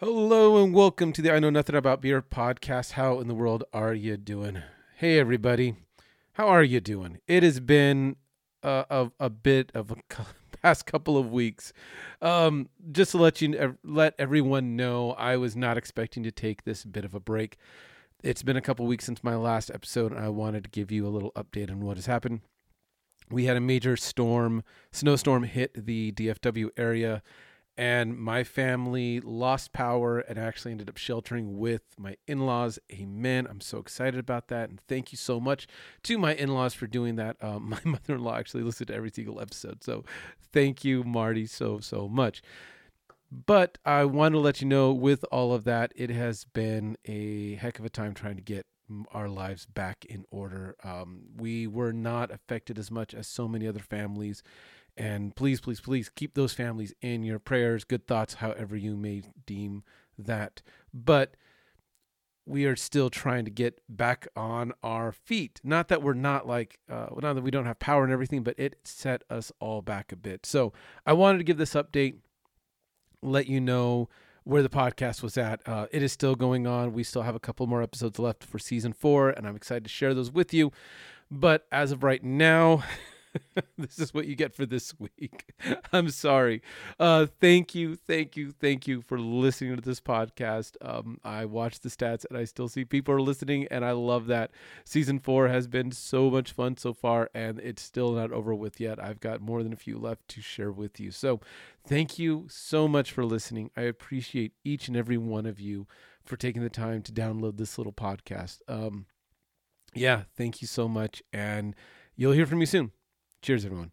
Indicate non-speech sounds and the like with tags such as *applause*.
Hello and welcome to the I Know Nothing About Beer podcast. How in the world are you doing? Hey, everybody. How are you doing? It has been a, a, a bit of a *laughs* past couple of weeks. Um, just to let you let everyone know, I was not expecting to take this bit of a break. It's been a couple weeks since my last episode, and I wanted to give you a little update on what has happened. We had a major storm, snowstorm hit the DFW area and my family lost power and actually ended up sheltering with my in-laws. Amen. I'm so excited about that and thank you so much to my in-laws for doing that. Um, *laughs* my mother-in-law actually listened to every single episode so thank you marty so so much. But i want to let you know with all of that it has been a heck of a time trying to get our lives back in order. Um, we were not affected as much as so many other families and please, please, please keep those families in your prayers, good thoughts, however you may deem that. But we are still trying to get back on our feet. Not that we're not like, uh, not that we don't have power and everything, but it set us all back a bit. So I wanted to give this update, let you know where the podcast was at. Uh, it is still going on. We still have a couple more episodes left for season four, and I'm excited to share those with you. But as of right now, *laughs* *laughs* this is what you get for this week. *laughs* I'm sorry. Uh, thank you, thank you, thank you for listening to this podcast. Um, I watch the stats and I still see people are listening, and I love that. Season four has been so much fun so far, and it's still not over with yet. I've got more than a few left to share with you. So, thank you so much for listening. I appreciate each and every one of you for taking the time to download this little podcast. Um, yeah, thank you so much, and you'll hear from me soon. Cheers, everyone.